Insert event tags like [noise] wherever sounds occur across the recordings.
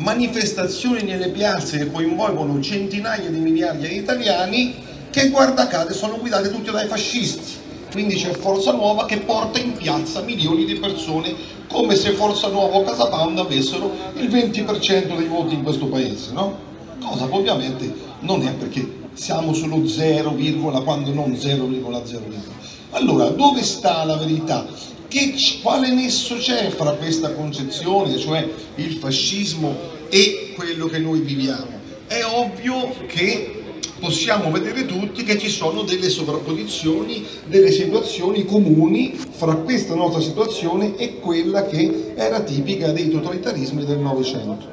manifestazioni nelle piazze che coinvolgono centinaia di migliaia di italiani che guarda caso sono guidate tutti dai fascisti. Quindi c'è Forza Nuova che porta in piazza milioni di persone come se Forza Nuova o Casa Pound avessero il 20% dei voti in questo paese, no? Cosa che ovviamente non è perché siamo sullo 0, quando non 0,01. Allora, dove sta la verità? Che, quale nesso c'è fra questa concezione, cioè il fascismo, e quello che noi viviamo? È ovvio che possiamo vedere tutti che ci sono delle sovrapposizioni, delle situazioni comuni fra questa nostra situazione e quella che era tipica dei totalitarismi del Novecento.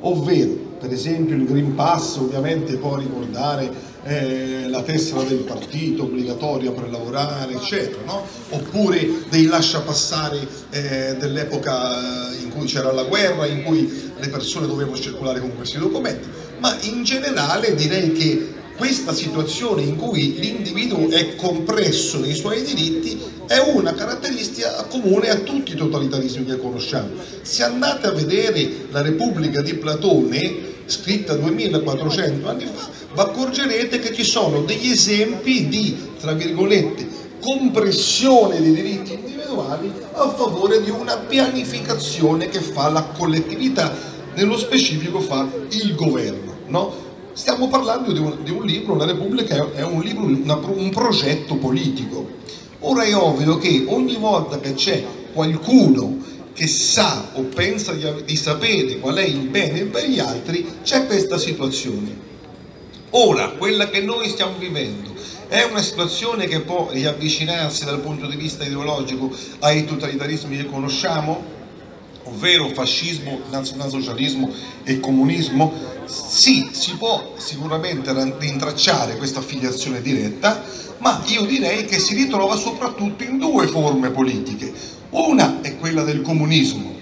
Ovvero, per esempio, il Green Pass ovviamente può ricordare eh, la tessera del partito obbligatoria per lavorare, eccetera, no? oppure dei lascia passare eh, dell'epoca in cui c'era la guerra, in cui le persone dovevano circolare con questi documenti, ma in generale direi che questa situazione in cui l'individuo è compresso nei suoi diritti è una caratteristica comune a tutti i totalitarismi che conosciamo. Se andate a vedere la Repubblica di Platone, scritta 2400 anni fa, vi accorgerete che ci sono degli esempi di, tra virgolette, compressione dei diritti individuali a favore di una pianificazione che fa la collettività, nello specifico fa il governo. No? Stiamo parlando di un, di un, libro, La Repubblica è un libro, una, un progetto politico. Ora è ovvio che ogni volta che c'è qualcuno che sa o pensa di, sapere qual è il bene per gli altri, c'è questa situazione. Ora, quella che noi stiamo vivendo è una situazione che può riavvicinarsi dal punto di vista ideologico ai totalitarismi che conosciamo, ovvero fascismo, nazionalsocialismo e comunismo? Sì, si può sicuramente rintracciare questa affiliazione diretta, ma io direi che si ritrova soprattutto in due forme politiche. Una è quella del comunismo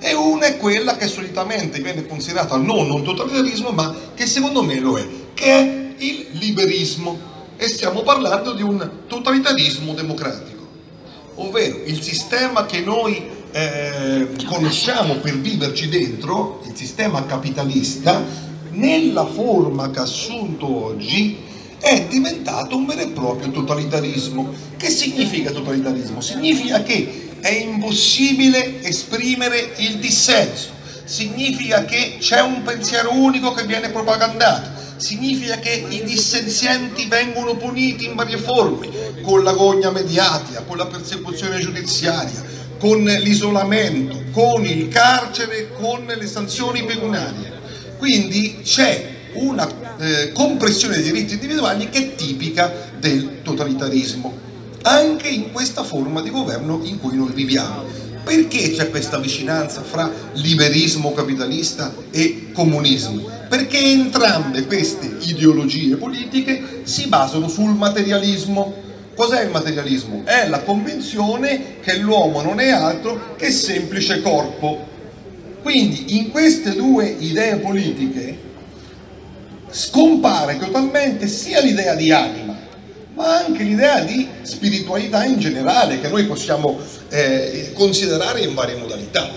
e una è quella che solitamente viene considerata non un totalitarismo, ma che secondo me lo è, che è il liberismo. E stiamo parlando di un totalitarismo democratico, ovvero il sistema che noi eh, conosciamo per viverci dentro, il sistema capitalista, nella forma che ha assunto oggi, è diventato un vero e proprio totalitarismo. Che significa totalitarismo? Significa che è impossibile esprimere il dissenso, significa che c'è un pensiero unico che viene propagandato, significa che i dissenzienti vengono puniti in varie forme, con l'agonia mediatica, con la persecuzione giudiziaria, con l'isolamento, con il carcere, con le sanzioni pecuniarie. Quindi c'è una eh, compressione dei diritti individuali che è tipica del totalitarismo, anche in questa forma di governo in cui noi viviamo. Perché c'è questa vicinanza fra liberismo capitalista e comunismo? Perché entrambe queste ideologie politiche si basano sul materialismo, Cos'è il materialismo? È la convinzione che l'uomo non è altro che semplice corpo. Quindi in queste due idee politiche scompare totalmente sia l'idea di anima, ma anche l'idea di spiritualità in generale, che noi possiamo eh, considerare in varie modalità.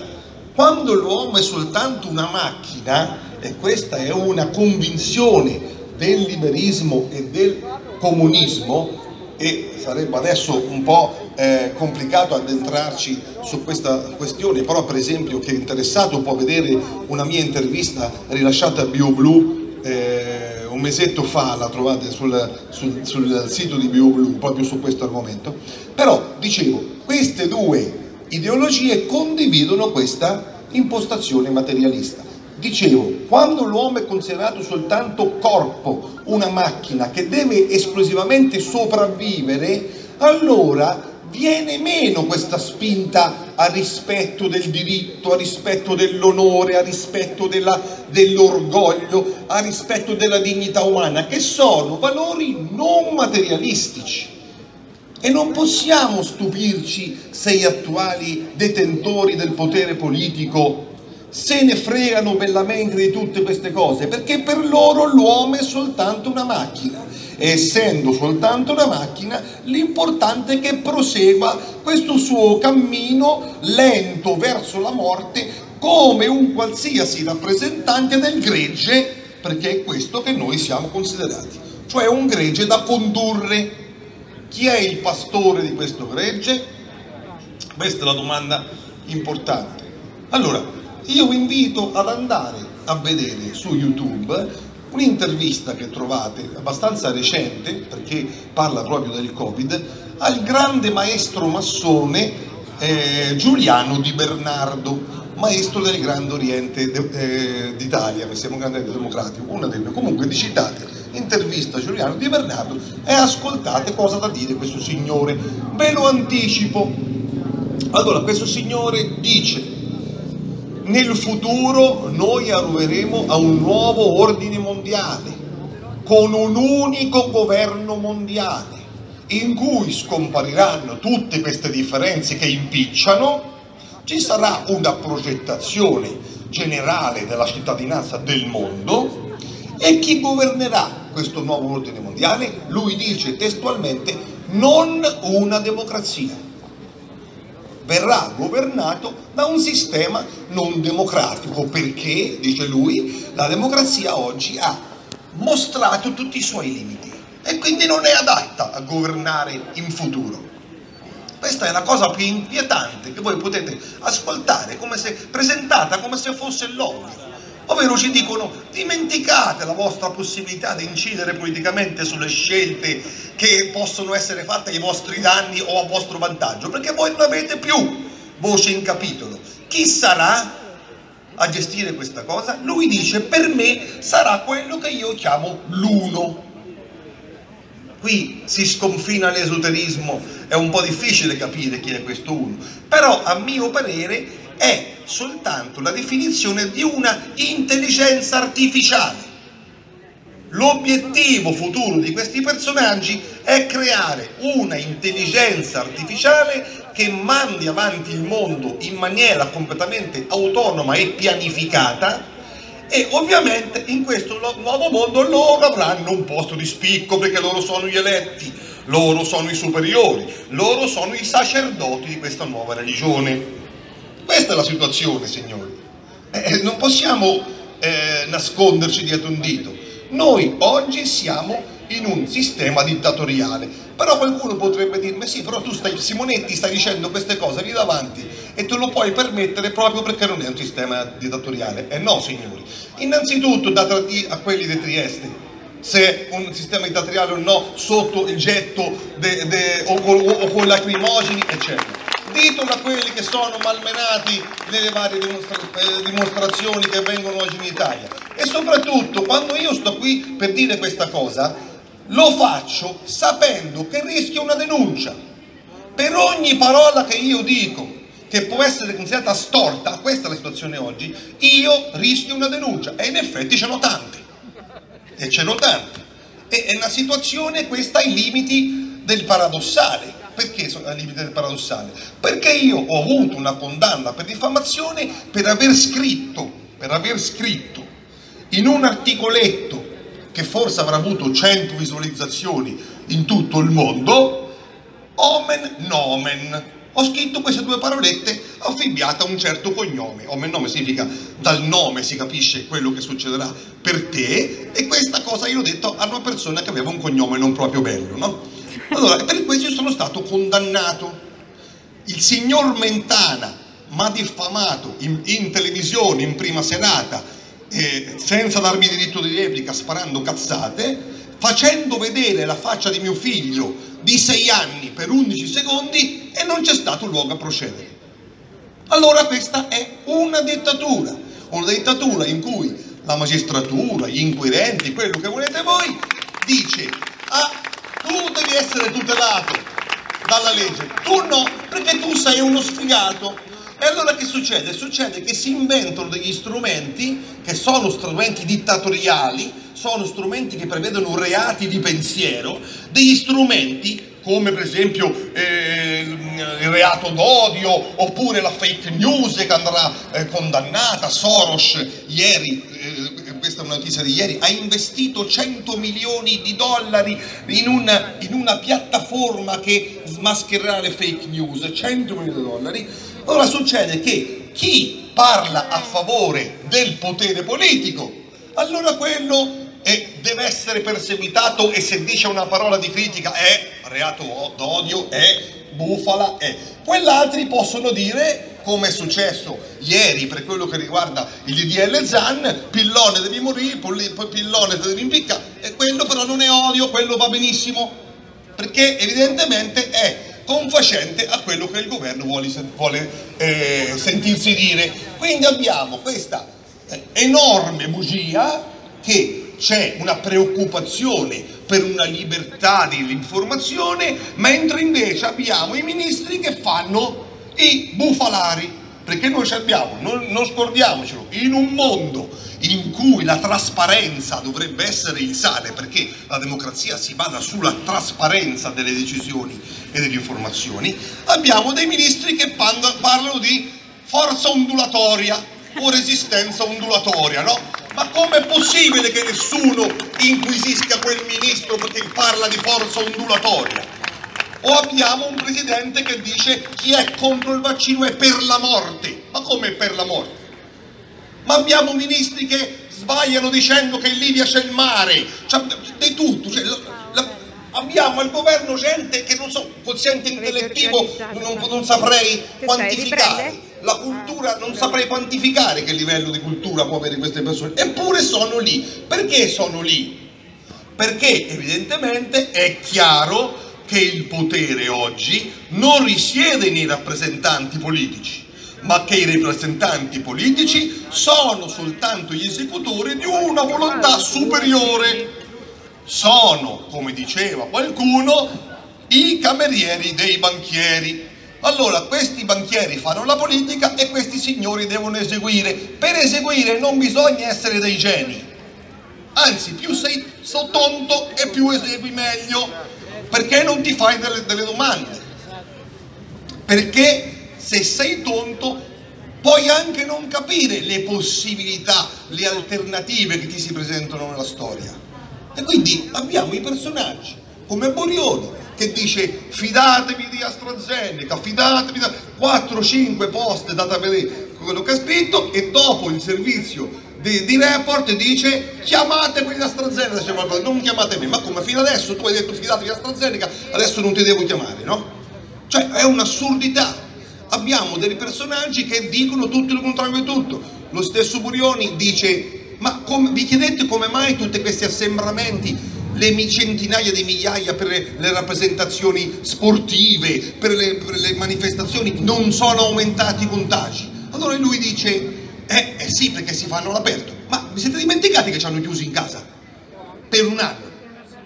Quando l'uomo è soltanto una macchina, e questa è una convinzione del liberismo e del comunismo, e sarebbe adesso un po' eh, complicato addentrarci su questa questione, però per esempio chi è interessato può vedere una mia intervista rilasciata a BioBlue eh, un mesetto fa, la trovate sul, sul, sul sito di BioBlue proprio su questo argomento, però dicevo, queste due ideologie condividono questa impostazione materialista. Dicevo, quando l'uomo è considerato soltanto corpo, una macchina che deve esclusivamente sopravvivere, allora viene meno questa spinta a rispetto del diritto, a rispetto dell'onore, a rispetto dell'orgoglio, a rispetto della dignità umana, che sono valori non materialistici. E non possiamo stupirci se gli attuali detentori del potere politico se ne fregano bellamente di tutte queste cose, perché per loro l'uomo è soltanto una macchina. Essendo soltanto una macchina, l'importante è che prosegua questo suo cammino lento verso la morte come un qualsiasi rappresentante del gregge, perché è questo che noi siamo considerati, cioè un gregge da condurre. Chi è il pastore di questo gregge? Questa è la domanda importante. Allora, io vi invito ad andare a vedere su YouTube un'intervista che trovate abbastanza recente, perché parla proprio del Covid, al grande maestro massone eh, Giuliano Di Bernardo, maestro del Grande Oriente eh, d'Italia, mi sembra un grande democratico, una delle comunque citate, intervista Giuliano Di Bernardo e ascoltate cosa da dire questo signore. Ve lo anticipo. Allora, questo signore dice nel futuro noi arriveremo a un nuovo ordine mondiale, con un unico governo mondiale, in cui scompariranno tutte queste differenze che impicciano, ci sarà una progettazione generale della cittadinanza del mondo e chi governerà questo nuovo ordine mondiale? Lui dice testualmente non una democrazia verrà governato da un sistema non democratico perché, dice lui, la democrazia oggi ha mostrato tutti i suoi limiti e quindi non è adatta a governare in futuro. Questa è la cosa più inquietante che voi potete ascoltare come se, presentata come se fosse l'ovvio ovvero ci dicono dimenticate la vostra possibilità di incidere politicamente sulle scelte che possono essere fatte ai vostri danni o a vostro vantaggio, perché voi non avete più voce in capitolo. Chi sarà a gestire questa cosa? Lui dice per me sarà quello che io chiamo l'uno. Qui si sconfina l'esoterismo, è un po' difficile capire chi è questo uno, però a mio parere è soltanto la definizione di una intelligenza artificiale. L'obiettivo futuro di questi personaggi è creare una intelligenza artificiale che mandi avanti il mondo in maniera completamente autonoma e pianificata e ovviamente in questo nuovo mondo loro avranno un posto di spicco perché loro sono gli eletti, loro sono i superiori, loro sono i sacerdoti di questa nuova religione. Questa è la situazione, signori. Eh, eh, non possiamo eh, nasconderci dietro un dito. Noi oggi siamo in un sistema dittatoriale. Però qualcuno potrebbe dirmi sì, però tu stai, Simonetti stai dicendo queste cose lì davanti e te lo puoi permettere proprio perché non è un sistema dittatoriale. E eh no, signori. Innanzitutto date a quelli di Trieste se un sistema dittatoriale o no sotto il getto de, de, o, o, o con lacrimogeni, eccetera ditelo a quelli che sono malmenati nelle varie dimostra eh, dimostrazioni che vengono oggi in Italia. E soprattutto, quando io sto qui per dire questa cosa, lo faccio sapendo che rischio una denuncia. Per ogni parola che io dico, che può essere considerata storta, questa è la situazione oggi, io rischio una denuncia. E in effetti ce n'ho tante. E ce n'ho tante. E è una situazione, questa ai limiti del paradossale perché sono al limite del paradossale? Perché io ho avuto una condanna per diffamazione per aver scritto, per aver scritto in un articoletto che forse avrà avuto 100 visualizzazioni in tutto il mondo, omen nomen. Ho scritto queste due parolette affibbiate a un certo cognome. Omen nomen significa dal nome si capisce quello che succederà per te e questa cosa io ho detto a una persona che aveva un cognome non proprio bello, no? Allora, per questo sono stato condannato. Il signor Mentana mi ha diffamato in, in, televisione in prima serata eh, senza darmi diritto di replica, sparando cazzate, facendo vedere la faccia di mio figlio di 6 anni per 11 secondi e non c'è stato luogo a procedere. Allora questa è una dittatura, una dittatura in cui la magistratura, gli inquirenti, quello che volete voi, dice ah, tu devi essere tutelato dalla legge, tu no, perché tu sei uno sfigato. E allora che succede? Succede che si inventano degli strumenti che sono strumenti dittatoriali, sono strumenti che prevedono reati di pensiero, degli strumenti come per esempio eh, il reato d'odio oppure la fake news che andrà eh, condannata. Soros ieri eh, questa è una notizia di ieri, ha investito 100 milioni di dollari in una, in una piattaforma che smaschererà le fake news, 100 milioni di dollari. Ora succede che chi parla a favore del potere politico, allora quello è, deve essere perseguitato e se dice una parola di critica è reato d'odio, è bufala, è. Quell'altri possono dire, come è successo ieri per quello che riguarda il DDL Zan, pillone devi morire, pillone devi impiccare, e quello però non è odio, quello va benissimo, perché evidentemente è confacente a quello che il governo vuole, vuole eh, sentirsi dire. Quindi abbiamo questa eh, enorme bugia che c'è una preoccupazione per una libertà dell'informazione, mentre invece abbiamo i ministri che fanno i bufalari, perché noi abbiamo, non, non scordiamocelo, in un mondo in cui la trasparenza dovrebbe essere il sale, perché la democrazia si basa sulla trasparenza delle decisioni e delle informazioni, abbiamo dei ministri che parlano di forza ondulatoria o resistenza ondulatoria, no? Ma com'è possibile che nessuno inquisisca quel ministro perché parla di forza ondulatoria? O abbiamo un presidente che dice chi è contro il vaccino è per la morte. Ma come per la morte? Ma abbiamo ministri che sbagliano dicendo che in Libia c'è il mare, cioè, di tutto. Cioè, la, la, abbiamo al governo gente che non so, quoziente intellettivo non, non saprei quantificare. La cultura non saprei quantificare che livello di cultura può avere queste persone, eppure sono lì. Perché sono lì? Perché evidentemente è chiaro che il potere oggi non risiede nei rappresentanti politici, ma che i rappresentanti politici sono soltanto gli esecutori di una volontà superiore. Sono, come diceva qualcuno, i camerieri dei banchieri. Allora questi banchieri fanno la politica e questi signori devono eseguire. Per eseguire non bisogna essere dei geni, anzi più sei tonto e più esegui meglio perché non ti fai delle, delle domande? Perché se sei tonto puoi anche non capire le possibilità, le alternative che ti si presentano nella storia. E quindi abbiamo i personaggi come Borioni che dice fidatevi di AstraZeneca, fidatevi da 4-5 post date a vedere quello che ha scritto e dopo il servizio di, di report dice chiamate quelli di AstraZeneca, non chiamate me, ma come fino adesso tu hai detto fidatevi di AstraZeneca, adesso non ti devo chiamare, no? Cioè è un'assurdità. Abbiamo dei personaggi che dicono tutto il contrario di tutto. Lo stesso Burioni dice, ma come, vi chiedete come mai tutti questi assembramenti, le centinaia di migliaia per le, le rappresentazioni sportive, per le, per le manifestazioni, non sono aumentati i contagi? Allora lui dice, eh, eh sì, perché si fanno all'aperto. Ma vi siete dimenticati che ci hanno chiusi in casa? Per un anno.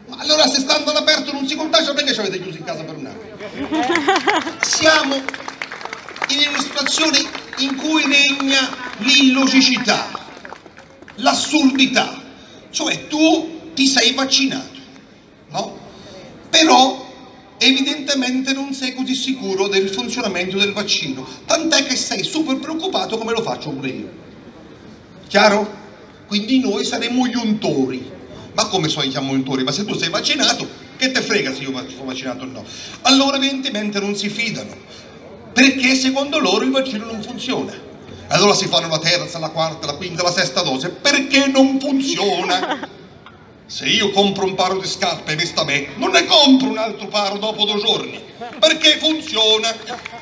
Ma allora se stando all'aperto non si contagia, perché ci avete chiusi in casa per un anno? Siamo in una situazione in cui regna l'illogicità, l'assurdità. Cioè tu ti sei vaccinato, no? Però evidentemente non sei così sicuro del funzionamento del vaccino, tant'è che sei super preoccupato come lo faccio pure io. Chiaro? Quindi noi saremmo gli untori. Ma come sono gli untori? Ma se tu sei vaccinato, che te frega se io sono vaccinato o no? Allora evidentemente non si fidano, perché secondo loro il vaccino non funziona. Allora si fanno la terza, la quarta, la quinta, la sesta dose, perché non funziona. [laughs] Se io compro un paro di scarpe e vesta me, non ne compro un altro paro dopo due giorni, perché funziona.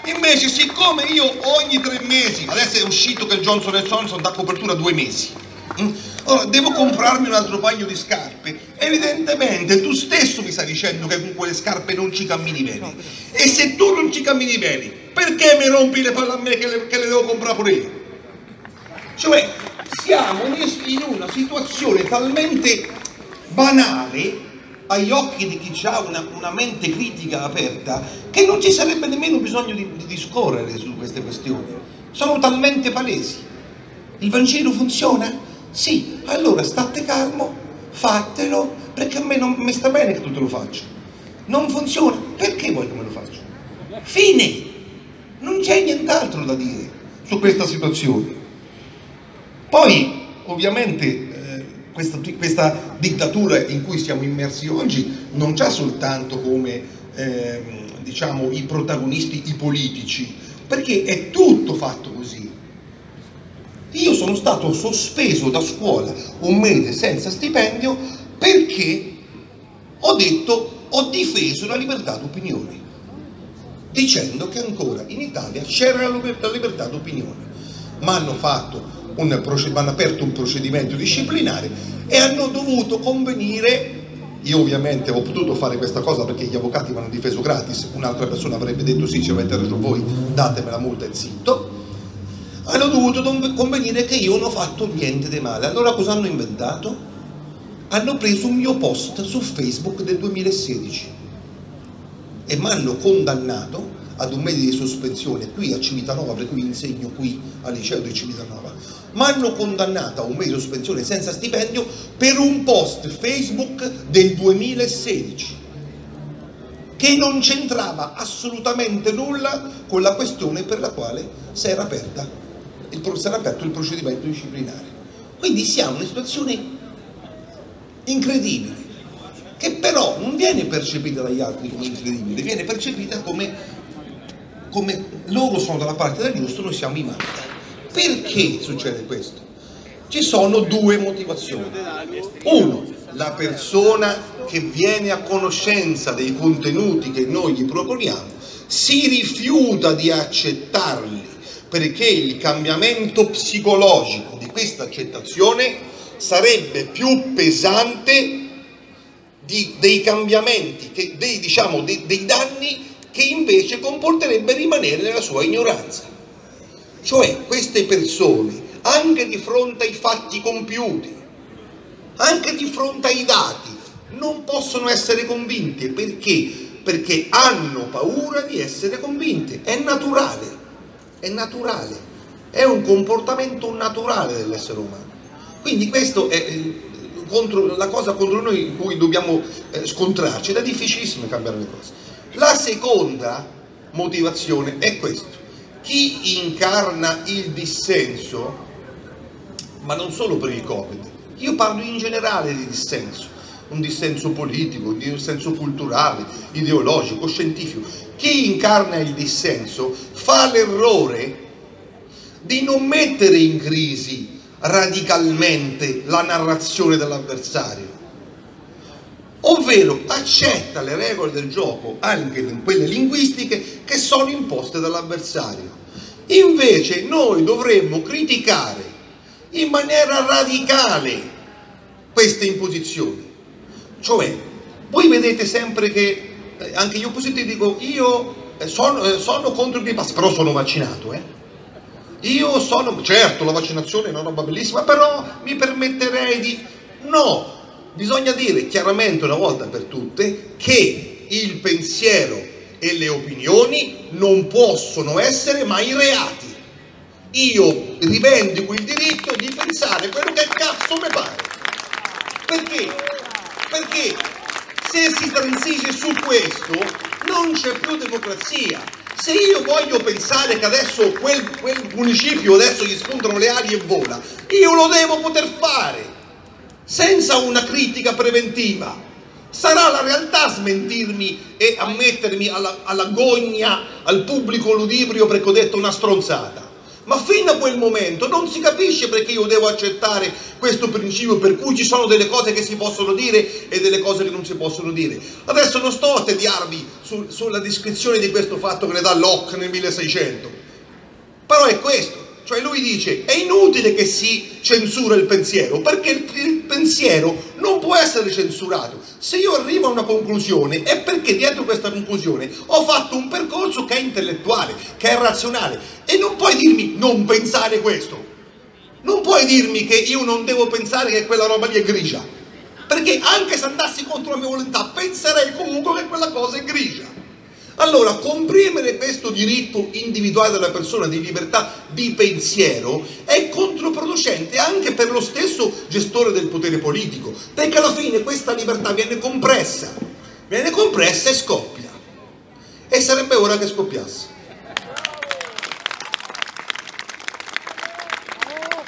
Invece, siccome io ogni tre mesi, adesso è uscito che il Johnson Johnson dà copertura due mesi, mm, allora devo comprarmi un altro paio di scarpe, evidentemente tu stesso mi stai dicendo che con quelle scarpe non ci cammini bene. E se tu non ci cammini bene, perché mi rompi le palle a me che le, che le devo comprare pure io? Cioè, siamo in una situazione talmente banale agli occhi di chi ha una, una, mente critica aperta che non ci sarebbe nemmeno bisogno di, di discorrere su queste questioni. Sono talmente palesi. Il Vangelo funziona? Sì, allora state calmo, fatelo, perché a me non mi sta bene che tu te lo faccia. Non funziona, perché vuoi che me lo faccia? Fine! Non c'è nient'altro da dire su questa situazione. Poi, ovviamente, questa, questa, dittatura in cui siamo immersi oggi non c'ha soltanto come eh, diciamo, i protagonisti i politici, perché è tutto fatto così. Io sono stato sospeso da scuola un mese senza stipendio perché ho detto, ho difeso la libertà d'opinione, dicendo che ancora in Italia c'era la libertà d'opinione. Ma hanno, un, hanno aperto un procedimento disciplinare e hanno dovuto convenire io ovviamente ho potuto fare questa cosa perché gli avvocati mi hanno difeso gratis, un'altra persona avrebbe detto sì, ci avete ragione voi, datemi la multa e zitto. Hanno dovuto convenire che io non ho fatto niente di male. Allora cosa hanno inventato? Hanno preso un mio post su Facebook del 2016 e mi hanno condannato ad un mese di sospensione qui a Civitanova, per cui insegno qui al liceo di Civitanova, ma hanno condannato a un mese di sospensione senza stipendio per un post Facebook del 2016 che non c'entrava assolutamente nulla con la questione per la quale si era, aperta, si era aperto il procedimento disciplinare. Quindi siamo in una situazione incredibile, che però non viene percepita dagli altri come incredibile, viene percepita come come loro sono dalla parte del giusto, noi siamo i mali. Perché succede questo? Ci sono due motivazioni. Uno, la persona che viene a conoscenza dei contenuti che noi gli proponiamo si rifiuta di accettarli perché il cambiamento psicologico di questa accettazione sarebbe più pesante di, dei cambiamenti, che, dei, diciamo, dei, dei danni che invece comporterebbe rimanere nella sua ignoranza. Cioè queste persone, anche di fronte ai fatti compiuti, anche di fronte ai dati, non possono essere convinte perché? Perché hanno paura di essere convinte. È naturale, è naturale, è un comportamento naturale dell'essere umano. Quindi questo è eh, contro, la cosa contro noi in cui dobbiamo eh, scontrarci ed è difficilissimo cambiare le cose. La seconda motivazione è questo. Chi incarna il dissenso, ma non solo per il Covid, io parlo in generale di dissenso, un dissenso politico, un dissenso culturale, ideologico, scientifico. Chi incarna il dissenso fa l'errore di non mettere in crisi radicalmente la narrazione dell'avversario, ovvero accetta le regole del gioco, anche quelle linguistiche, che sono imposte dall'avversario. Invece noi dovremmo criticare in maniera radicale queste imposizioni. Cioè, voi vedete sempre che eh, anche gli oppositi dicono io eh, sono, eh, sono, contro il Green Pass, però sono vaccinato, eh? Io sono, certo la vaccinazione è una roba bellissima, però mi permetterei di... No, bisogna dire chiaramente una volta per tutte che il pensiero e le opinioni non possono essere mai reati. Io rivendico il diritto di pensare quello che cazzo mi pare. Perché? Perché se si transige su questo non c'è più democrazia. Se io voglio pensare che adesso quel, quel municipio adesso gli spuntano le ali e vola, io lo devo poter fare senza una critica preventiva. Sarà la realtà smentirmi e ammettermi alla, alla gogna, al pubblico ludibrio perché ho detto una stronzata. Ma fino a quel momento non si capisce perché io devo accettare questo principio per cui ci sono delle cose che si possono dire e delle cose che non si possono dire. Adesso non sto a tediarvi su, sulla descrizione di questo fatto che ne dà Locke nel 1600, però è questo. Cioè lui dice, è inutile che si censura il pensiero, perché il, il, pensiero non può essere censurato. Se io arrivo a una conclusione è perché dietro questa conclusione ho fatto un percorso che è intellettuale, che è razionale. E non puoi dirmi non pensare questo. Non puoi dirmi che io non devo pensare che quella roba lì è grigia. Perché anche se andassi contro la mia volontà, penserei comunque che quella cosa è grigia. Allora, comprimere questo diritto individuale della persona di libertà di pensiero è controproducente anche per lo stesso gestore del potere politico, perché alla fine questa libertà viene compressa, viene compressa e scoppia. E sarebbe ora che scoppiasse.